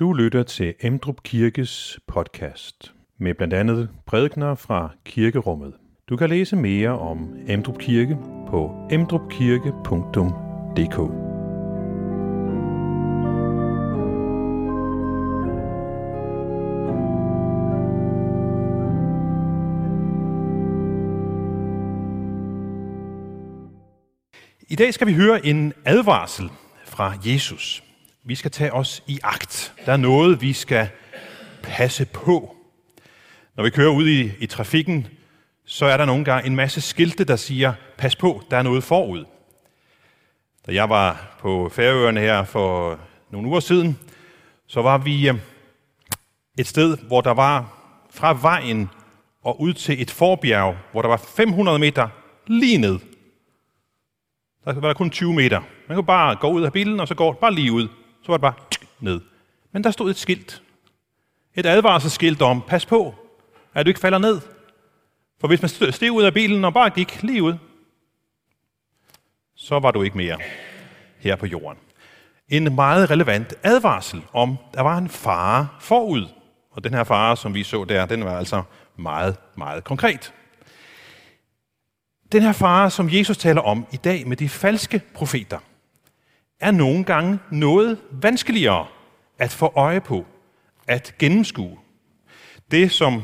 Du lytter til Emdrup Kirkes podcast med blandt andet prædikner fra kirkerummet. Du kan læse mere om Emdrup Kirke på emdrupkirke.dk. I dag skal vi høre en advarsel fra Jesus. Vi skal tage os i agt. Der er noget, vi skal passe på. Når vi kører ud i, i trafikken, så er der nogle gange en masse skilte, der siger, pas på, der er noget forud. Da jeg var på Færøerne her for nogle uger siden, så var vi øh, et sted, hvor der var fra vejen og ud til et forbjerg, hvor der var 500 meter lige ned. Der var der kun 20 meter. Man kunne bare gå ud af bilen, og så går bare lige ud. Så var det bare ned. Men der stod et skilt. Et advarselsskilt om, pas på, at du ikke falder ned. For hvis man steg ud af bilen og bare gik lige ud, så var du ikke mere her på jorden. En meget relevant advarsel om, der var en fare forud. Og den her fare, som vi så der, den var altså meget, meget konkret. Den her fare, som Jesus taler om i dag med de falske profeter, er nogle gange noget vanskeligere at få øje på, at gennemskue. Det, som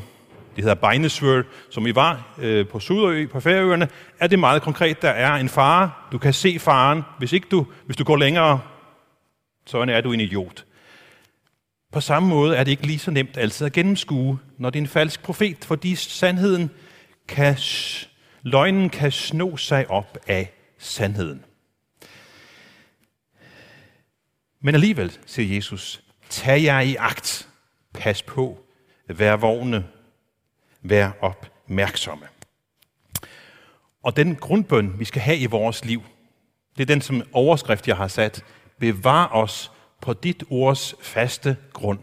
det hedder Beinesvør, som vi var øh, på Sudø på Færøerne, er det meget konkret. Der er en fare. Du kan se faren. Hvis, ikke du, hvis du går længere, så er du en idiot. På samme måde er det ikke lige så nemt altid at gennemskue, når det er en falsk profet, fordi sandheden kan, løgnen kan sno sig op af sandheden. Men alligevel, siger Jesus, tag jer i agt, pas på, vær vågne, vær opmærksomme. Og den grundbøn, vi skal have i vores liv, det er den som overskrift, jeg har sat. Bevar os på dit ords faste grund.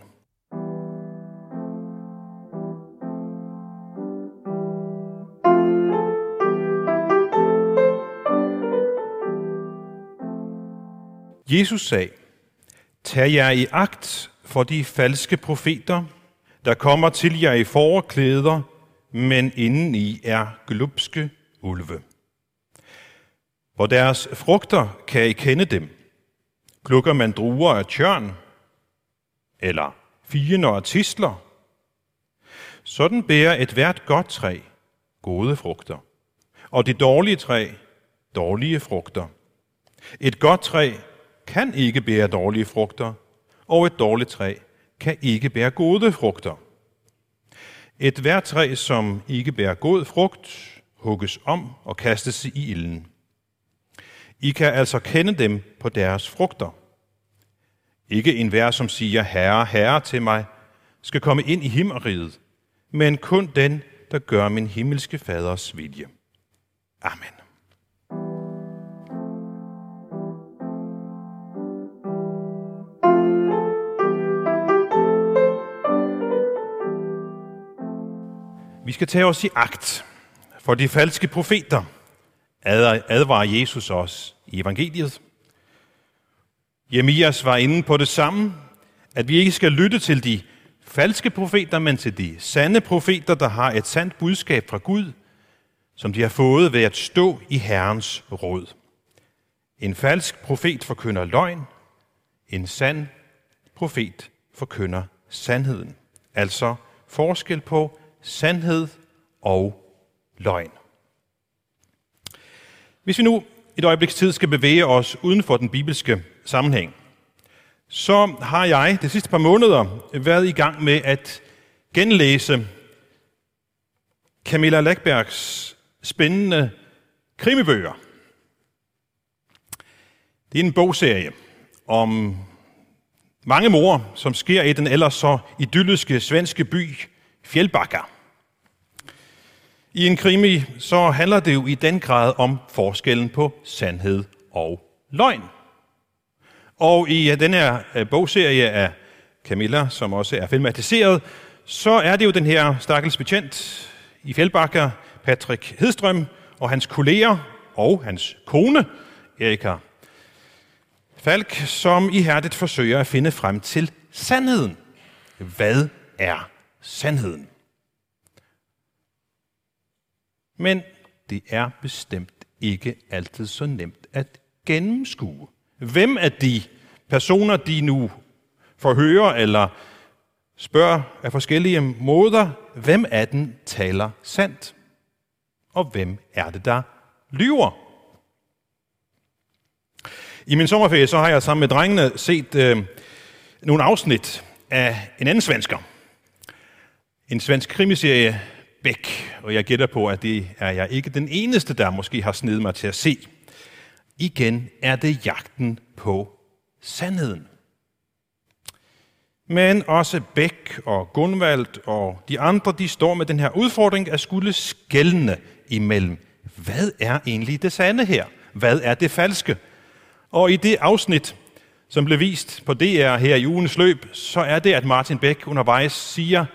Jesus sagde, Tag jer i agt for de falske profeter, der kommer til jer i forklæder, men indeni er glupske ulve. Hvor deres frugter kan I kende dem. Klukker man druer af tjørn, eller fiender og tisler. Sådan bærer et hvert godt træ gode frugter, og det dårlige træ dårlige frugter. Et godt træ kan ikke bære dårlige frugter, og et dårligt træ kan ikke bære gode frugter. Et hvert træ, som ikke bærer god frugt, hugges om og kastes i ilden. I kan altså kende dem på deres frugter. Ikke en hver, som siger, Herre, Herre til mig, skal komme ind i himmeriget, men kun den, der gør min himmelske faders vilje. Amen. Vi skal tage os i agt, for de falske profeter advarer Jesus os i evangeliet. Jeremias var inde på det samme, at vi ikke skal lytte til de falske profeter, men til de sande profeter, der har et sandt budskab fra Gud, som de har fået ved at stå i Herrens råd. En falsk profet forkynder løgn, en sand profet forkynder sandheden. Altså forskel på sandhed og løgn. Hvis vi nu et øjebliks tid skal bevæge os uden for den bibelske sammenhæng, så har jeg de sidste par måneder været i gang med at genlæse Camilla Lackbergs spændende krimibøger. Det er en bogserie om mange mor, som sker i den ellers så idylliske svenske by Fjellbacka. I en krimi så handler det jo i den grad om forskellen på sandhed og løgn. Og i øh, den her øh, bogserie af Camilla, som også er filmatiseret, så er det jo den her stakkels betjent i Fjellbakker, Patrick Hedstrøm, og hans kolleger og hans kone, Erika Falk, som ihærdigt forsøger at finde frem til sandheden. Hvad er sandheden? Men det er bestemt ikke altid så nemt at gennemskue. Hvem af de personer, de nu forhører eller spørger af forskellige måder, hvem af dem taler sandt? Og hvem er det, der lyver? I min sommerferie så har jeg sammen med drengene set øh, nogle afsnit af en anden svensker. En svensk krimiserie, Bæk, og jeg gætter på, at det er jeg ikke den eneste, der måske har snedet mig til at se. Igen er det jagten på sandheden. Men også Bæk og Gunvald og de andre, de står med den her udfordring at skulle skældne imellem. Hvad er egentlig det sande her? Hvad er det falske? Og i det afsnit, som blev vist på DR her i ugens løb, så er det, at Martin Bæk undervejs siger,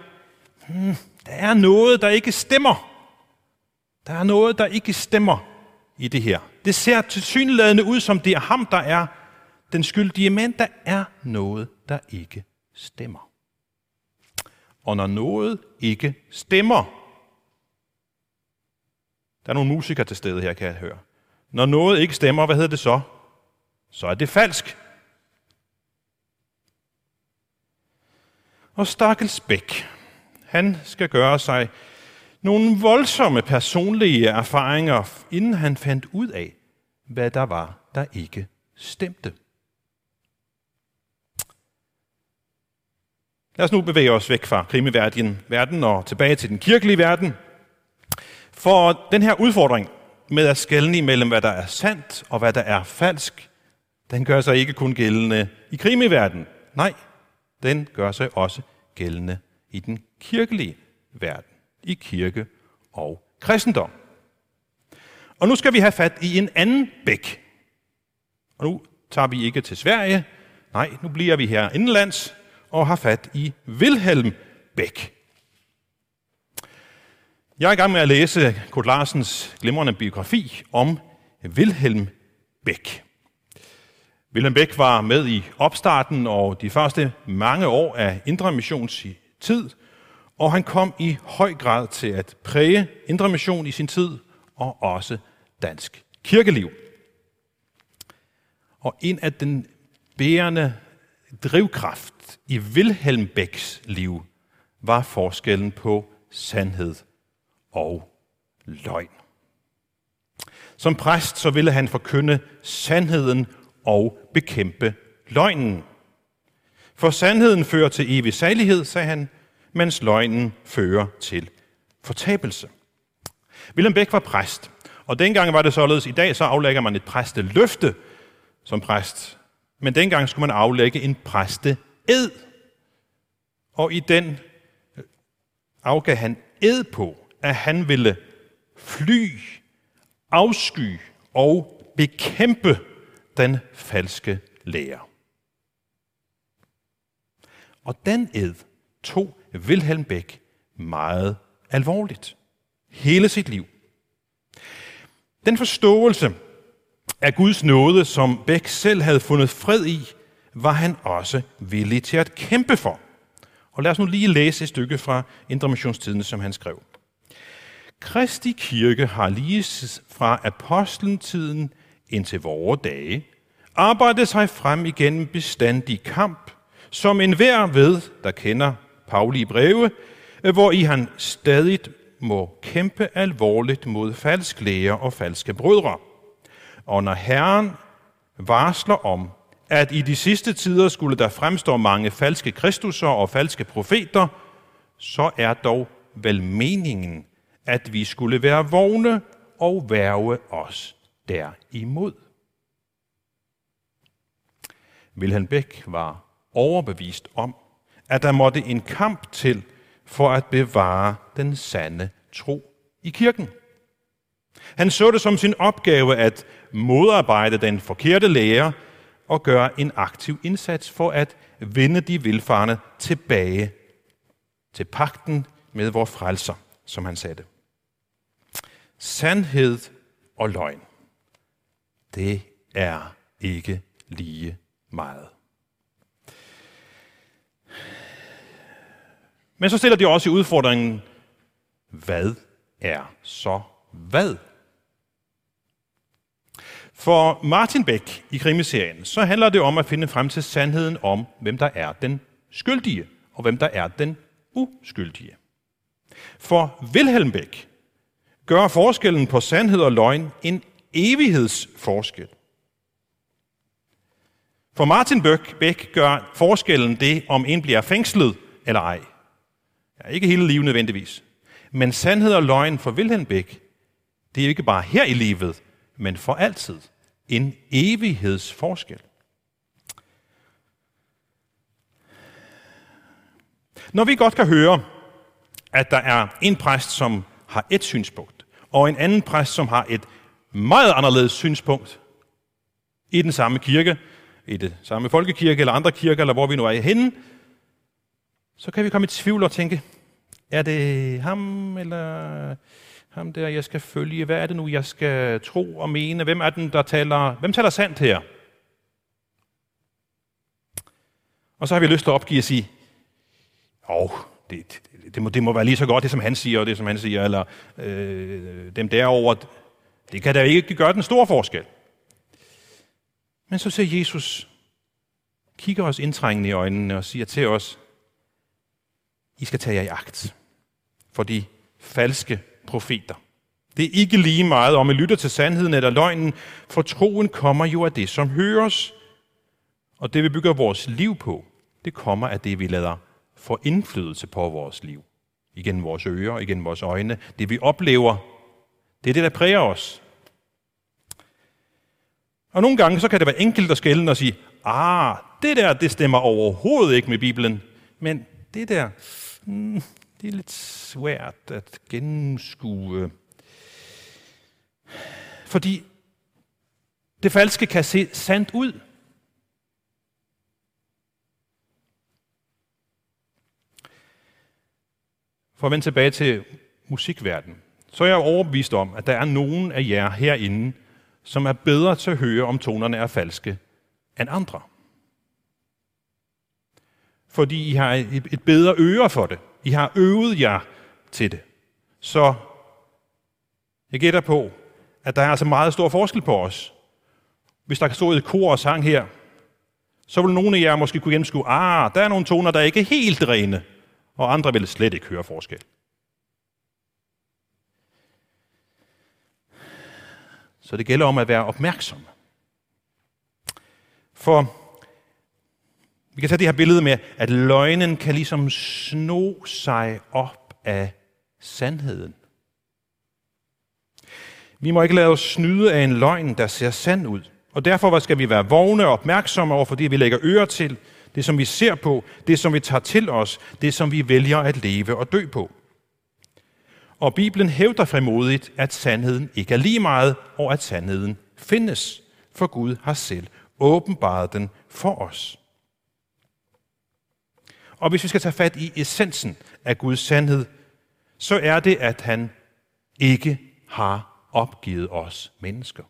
hmm, der er noget, der ikke stemmer. Der er noget, der ikke stemmer i det her. Det ser tilsyneladende ud, som det er ham, der er den skyldige, men der er noget, der ikke stemmer. Og når noget ikke stemmer, der er nogle musikere til stede her, kan jeg høre. Når noget ikke stemmer, hvad hedder det så? Så er det falsk. Og Stakkels Bæk, han skal gøre sig nogle voldsomme personlige erfaringer, inden han fandt ud af, hvad der var, der ikke stemte. Lad os nu bevæge os væk fra krimiverdenen verden og tilbage til den kirkelige verden. For den her udfordring med at skelne imellem, hvad der er sandt og hvad der er falsk, den gør sig ikke kun gældende i krimiverdenen. Nej, den gør sig også gældende i den kirkelige verden, i kirke og kristendom. Og nu skal vi have fat i en anden bæk. Og nu tager vi ikke til Sverige, nej, nu bliver vi her indenlands og har fat i Wilhelm Bæk. Jeg er i gang med at læse Kurt Larsens glimrende biografi om Wilhelm Bæk. Wilhelm Bæk var med i opstarten og de første mange år af Indre Missions tid, og han kom i høj grad til at præge Indre Mission i sin tid og også dansk kirkeliv. Og en af den bærende drivkraft i Wilhelm Becks liv var forskellen på sandhed og løgn. Som præst så ville han forkynde sandheden og bekæmpe løgnen. For sandheden fører til evig salighed, sagde han, mens løgnen fører til fortabelse. Willem Bæk var præst, og dengang var det således, i dag så aflægger man et præsteløfte som præst, men dengang skulle man aflægge en præsteed. Og i den øh, afgav han ed på, at han ville fly, afsky og bekæmpe den falske lære. Og den ed tog Wilhelm Beck meget alvorligt. Hele sit liv. Den forståelse af Guds nåde, som Beck selv havde fundet fred i, var han også villig til at kæmpe for. Og lad os nu lige læse et stykke fra Indremissionstiden, som han skrev. Kristi kirke har lige fra apostlentiden indtil vore dage arbejdet sig frem igennem bestandig kamp, som enhver ved, der kender Pauli breve, hvor i han stadig må kæmpe alvorligt mod falsk læger og falske brødre. Og når Herren varsler om, at i de sidste tider skulle der fremstå mange falske kristusser og falske profeter, så er dog vel meningen, at vi skulle være vågne og værve os derimod. Wilhelm Beck var overbevist om, at der måtte en kamp til for at bevare den sande tro i kirken. Han så det som sin opgave at modarbejde den forkerte lære og gøre en aktiv indsats for at vinde de vilfarne tilbage til pakten med vor frelser, som han sagde det. Sandhed og løgn, det er ikke lige meget. Men så stiller de også i udfordringen, hvad er så hvad? For Martin Beck i krimiserien, så handler det om at finde frem til sandheden om, hvem der er den skyldige, og hvem der er den uskyldige. For Wilhelm Beck gør forskellen på sandhed og løgn en evighedsforskel. For Martin Beck gør forskellen det, om en bliver fængslet eller ej. Ja, ikke hele livet nødvendigvis. Men sandhed og løgn for Wilhelm Beck, det er ikke bare her i livet, men for altid. En evighedsforskel. Når vi godt kan høre, at der er en præst, som har et synspunkt, og en anden præst, som har et meget anderledes synspunkt i den samme kirke, i det samme folkekirke eller andre kirker, eller hvor vi nu er henne, så kan vi komme i tvivl og tænke, er det ham eller ham der, jeg skal følge? Hvad er det nu, jeg skal tro og mene? Hvem er den, der taler, hvem taler sandt her? Og så har vi lyst til at opgive og sige, åh, oh, det, det, det, må, det må være lige så godt, det som han siger, og det som han siger, eller øh, dem derovre, det kan da ikke gøre den store forskel. Men så ser Jesus, kigger os indtrængende i øjnene og siger til os, i skal tage jer i agt for de falske profeter. Det er ikke lige meget, om I lytter til sandheden eller løgnen, for troen kommer jo af det, som høres. Og det, vi bygger vores liv på, det kommer af det, vi lader få indflydelse på vores liv. Igen vores ører, igen vores øjne. Det, vi oplever, det er det, der præger os. Og nogle gange så kan det være enkelt at skælde og sige, ah, det der, det stemmer overhovedet ikke med Bibelen. Men det der, mm, det er lidt svært at gennemskue. Fordi det falske kan se sandt ud. For at vende tilbage til musikverdenen, så er jeg overbevist om, at der er nogen af jer herinde, som er bedre til at høre, om tonerne er falske, end andre. Fordi I har et bedre øre for det. I har øvet jer til det. Så jeg gætter på, at der er altså meget stor forskel på os. Hvis der kan stå et kor og sang her, så vil nogle af jer måske kunne gennemskue, ah, der er nogle toner, der ikke er helt rene, og andre vil slet ikke høre forskel. Så det gælder om at være opmærksom. For vi kan tage det her billede med, at løgnen kan ligesom sno sig op af sandheden. Vi må ikke lade os snyde af en løgn, der ser sand ud. Og derfor skal vi være vågne og opmærksomme over for det, vi lægger øre til, det som vi ser på, det som vi tager til os, det som vi vælger at leve og dø på. Og Bibelen hævder frimodigt, at sandheden ikke er lige meget, og at sandheden findes, for Gud har selv åbenbaret den for os. Og hvis vi skal tage fat i essensen af Guds sandhed, så er det, at han ikke har opgivet os mennesker.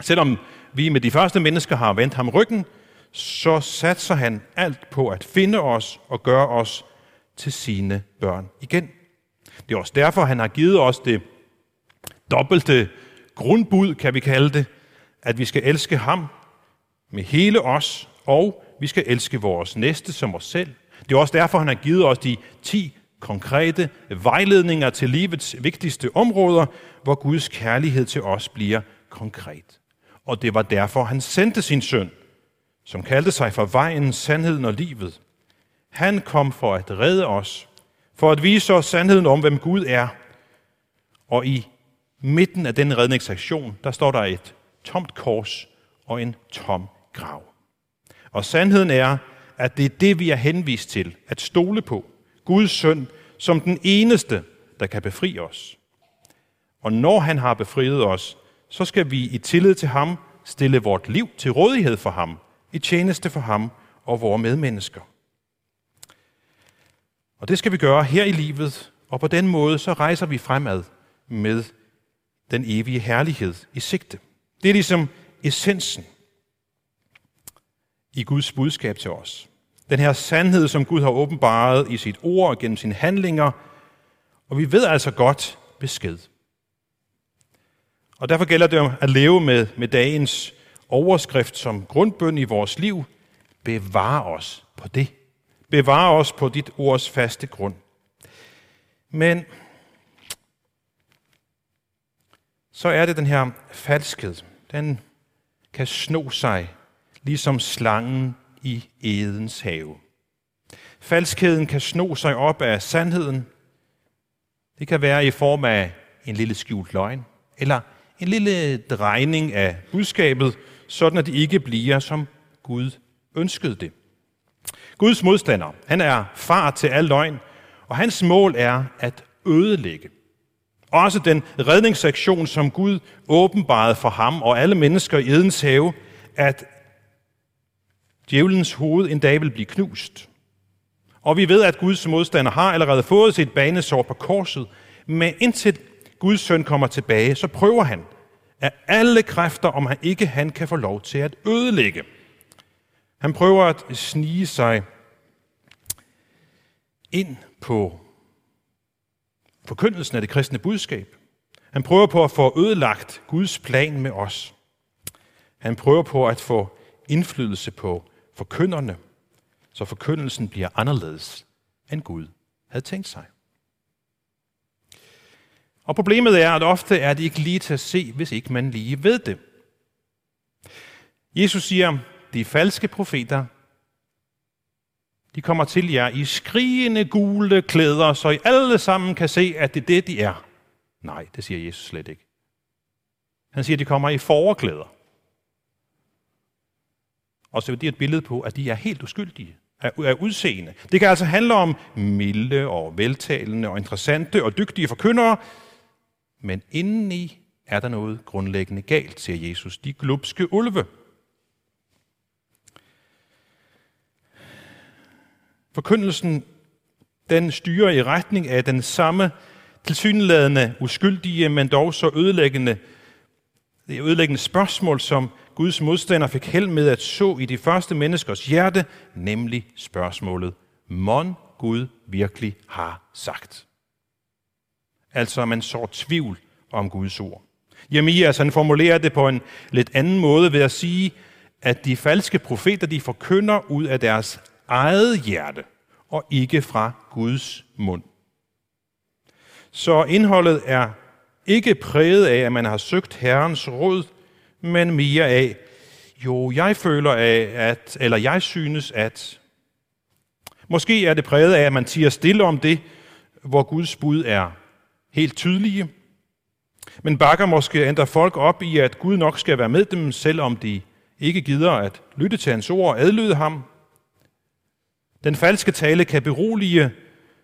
Selvom vi med de første mennesker har vendt ham ryggen, så satser han alt på at finde os og gøre os til sine børn igen. Det er også derfor, han har givet os det dobbelte grundbud, kan vi kalde det, at vi skal elske ham med hele os, og vi skal elske vores næste som os selv. Det er også derfor, han har givet os de 10 konkrete vejledninger til livets vigtigste områder, hvor Guds kærlighed til os bliver konkret. Og det var derfor, han sendte sin søn, som kaldte sig for vejen, sandheden og livet. Han kom for at redde os, for at vise os sandheden om, hvem Gud er. Og i midten af den redningsaktion, der står der et tomt kors og en tom grav. Og sandheden er, at det er det, vi er henvist til, at stole på. Guds søn som den eneste, der kan befri os. Og når han har befriet os, så skal vi i tillid til ham stille vort liv til rådighed for ham, i tjeneste for ham og vores medmennesker. Og det skal vi gøre her i livet, og på den måde så rejser vi fremad med den evige herlighed i sigte. Det er ligesom essensen i Guds budskab til os. Den her sandhed, som Gud har åbenbaret i sit ord og gennem sine handlinger, og vi ved altså godt besked. Og derfor gælder det om at leve med, med dagens overskrift som grundbøn i vores liv. Bevar os på det. Bevar os på dit ords faste grund. Men så er det den her falskhed. Den kan sno sig, ligesom slangen i Edens have. Falskheden kan sno sig op af sandheden. Det kan være i form af en lille skjult løgn, eller en lille drejning af budskabet, sådan at det ikke bliver, som Gud ønskede det. Guds modstander, han er far til al løgn, og hans mål er at ødelægge. Også den redningssektion, som Gud åbenbarede for ham og alle mennesker i Edens have, at djævelens hoved en dag vil blive knust. Og vi ved, at Guds modstander har allerede fået sit banesår på korset, men indtil Guds søn kommer tilbage, så prøver han af alle kræfter, om han ikke han kan få lov til at ødelægge. Han prøver at snige sig ind på forkyndelsen af det kristne budskab. Han prøver på at få ødelagt Guds plan med os. Han prøver på at få indflydelse på forkynderne, så forkyndelsen bliver anderledes, end Gud havde tænkt sig. Og problemet er, at ofte er det ikke lige til at se, hvis ikke man lige ved det. Jesus siger, de falske profeter, de kommer til jer i skrigende gule klæder, så I alle sammen kan se, at det er det, de er. Nej, det siger Jesus slet ikke. Han siger, at de kommer i forklæder. Og så er det et billede på, at de er helt uskyldige af udseende. Det kan altså handle om milde og veltalende og interessante og dygtige forkyndere, men indeni er der noget grundlæggende galt, siger Jesus. De glupske ulve. Forkyndelsen den styrer i retning af den samme tilsyneladende uskyldige, men dog så ødelæggende, det ødelæggende spørgsmål, som Guds modstander fik held med at så i de første menneskers hjerte, nemlig spørgsmålet, mon Gud virkelig har sagt. Altså, man så tvivl om Guds ord. Jeremias altså, han formulerer det på en lidt anden måde ved at sige, at de falske profeter de forkynder ud af deres eget hjerte, og ikke fra Guds mund. Så indholdet er ikke præget af, at man har søgt Herrens råd, men mere af, jo, jeg føler af, at, eller jeg synes, at. Måske er det præget af, at man tiger stille om det, hvor Guds bud er helt tydelige, men bakker måske ændrer folk op i, at Gud nok skal være med dem, selvom de ikke gider at lytte til hans ord og adlyde ham. Den falske tale kan berolige,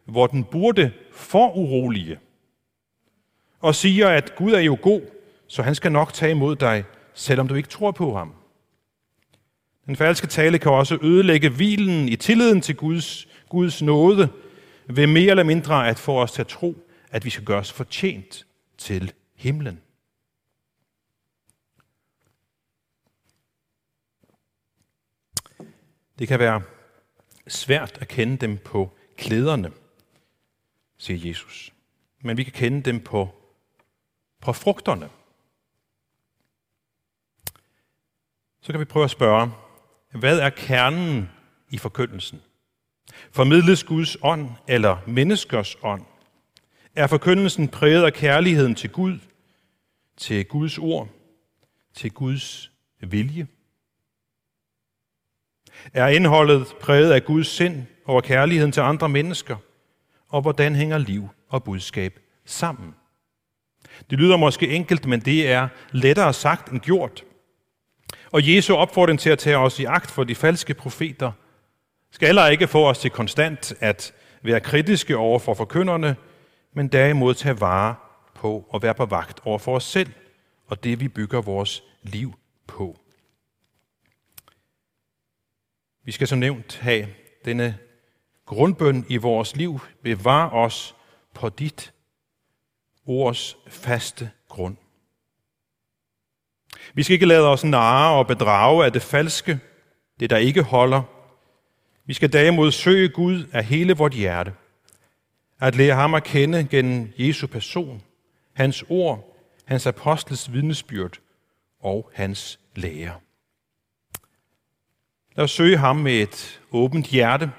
hvor den burde for urolige, og siger, at Gud er jo god, så han skal nok tage imod dig, selvom du ikke tror på ham. Den falske tale kan også ødelægge hvilen i tilliden til Guds, Guds nåde, ved mere eller mindre at få os til at tro, at vi skal gøre os fortjent til himlen. Det kan være svært at kende dem på klæderne, siger Jesus. Men vi kan kende dem på, på frugterne. Så kan vi prøve at spørge, hvad er kernen i forkyndelsen? Formidles Guds ånd eller menneskers ånd? Er forkyndelsen præget af kærligheden til Gud, til Guds ord, til Guds vilje? Er indholdet præget af Guds sind over kærligheden til andre mennesker? Og hvordan hænger liv og budskab sammen? Det lyder måske enkelt, men det er lettere sagt end gjort. Og Jesu opfordring til at tage os i agt for de falske profeter skal heller ikke få os til konstant at være kritiske over for forkynderne, men derimod tage vare på og være på vagt over for os selv og det, vi bygger vores liv på. Vi skal som nævnt have denne grundbøn i vores liv. Bevar os på dit ords faste grund. Vi skal ikke lade os narre og bedrage af det falske, det der ikke holder. Vi skal derimod søge Gud af hele vort hjerte. At lære ham at kende gennem Jesu person, hans ord, hans apostles vidnesbyrd og hans lære. Lad os søge ham med et åbent hjerte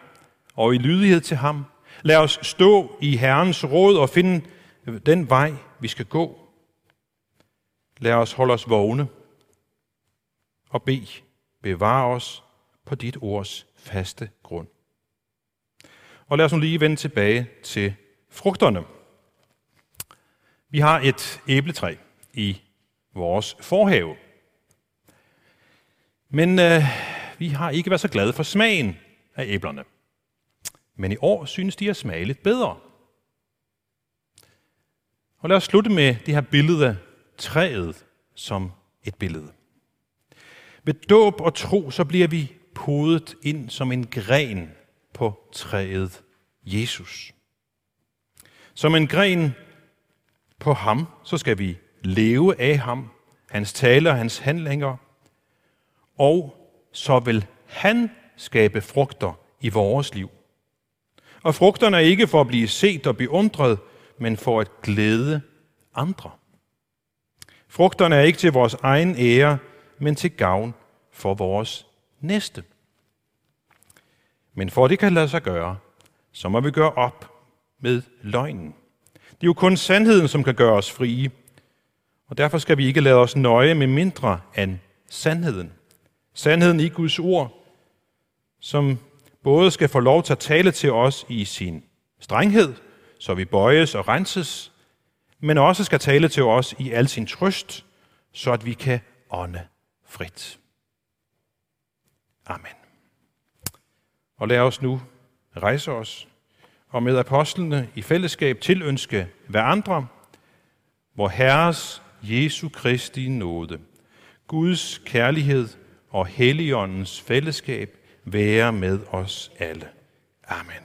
og i lydighed til ham. Lad os stå i Herrens råd og finde den vej, vi skal gå. Lad os holde os vågne og bede, bevare os på dit ords faste grund. Og lad os nu lige vende tilbage til frugterne. Vi har et æbletræ i vores forhave. Men øh, vi har ikke været så glade for smagen af æblerne. Men i år synes de at smage lidt bedre. Og lad os slutte med det her billede træet som et billede. Ved dåb og tro, så bliver vi podet ind som en gren på træet Jesus. Som en gren på ham, så skal vi leve af ham, hans taler, hans handlinger, og så vil han skabe frugter i vores liv. Og frugterne er ikke for at blive set og beundret, men for at glæde andre. Frugterne er ikke til vores egen ære, men til gavn for vores næste. Men for at det kan lade sig gøre, så må vi gøre op med løgnen. Det er jo kun sandheden, som kan gøre os frie. Og derfor skal vi ikke lade os nøje med mindre end sandheden. Sandheden i Guds ord, som både skal få lov til at tale til os i sin strenghed, så vi bøjes og renses, men også skal tale til os i al sin trøst, så at vi kan ånde frit. Amen. Og lad os nu rejse os og med apostlene i fællesskab tilønske hver andre, hvor Herres Jesu Kristi nåde, Guds kærlighed og Helligåndens fællesskab være med os alle. Amen.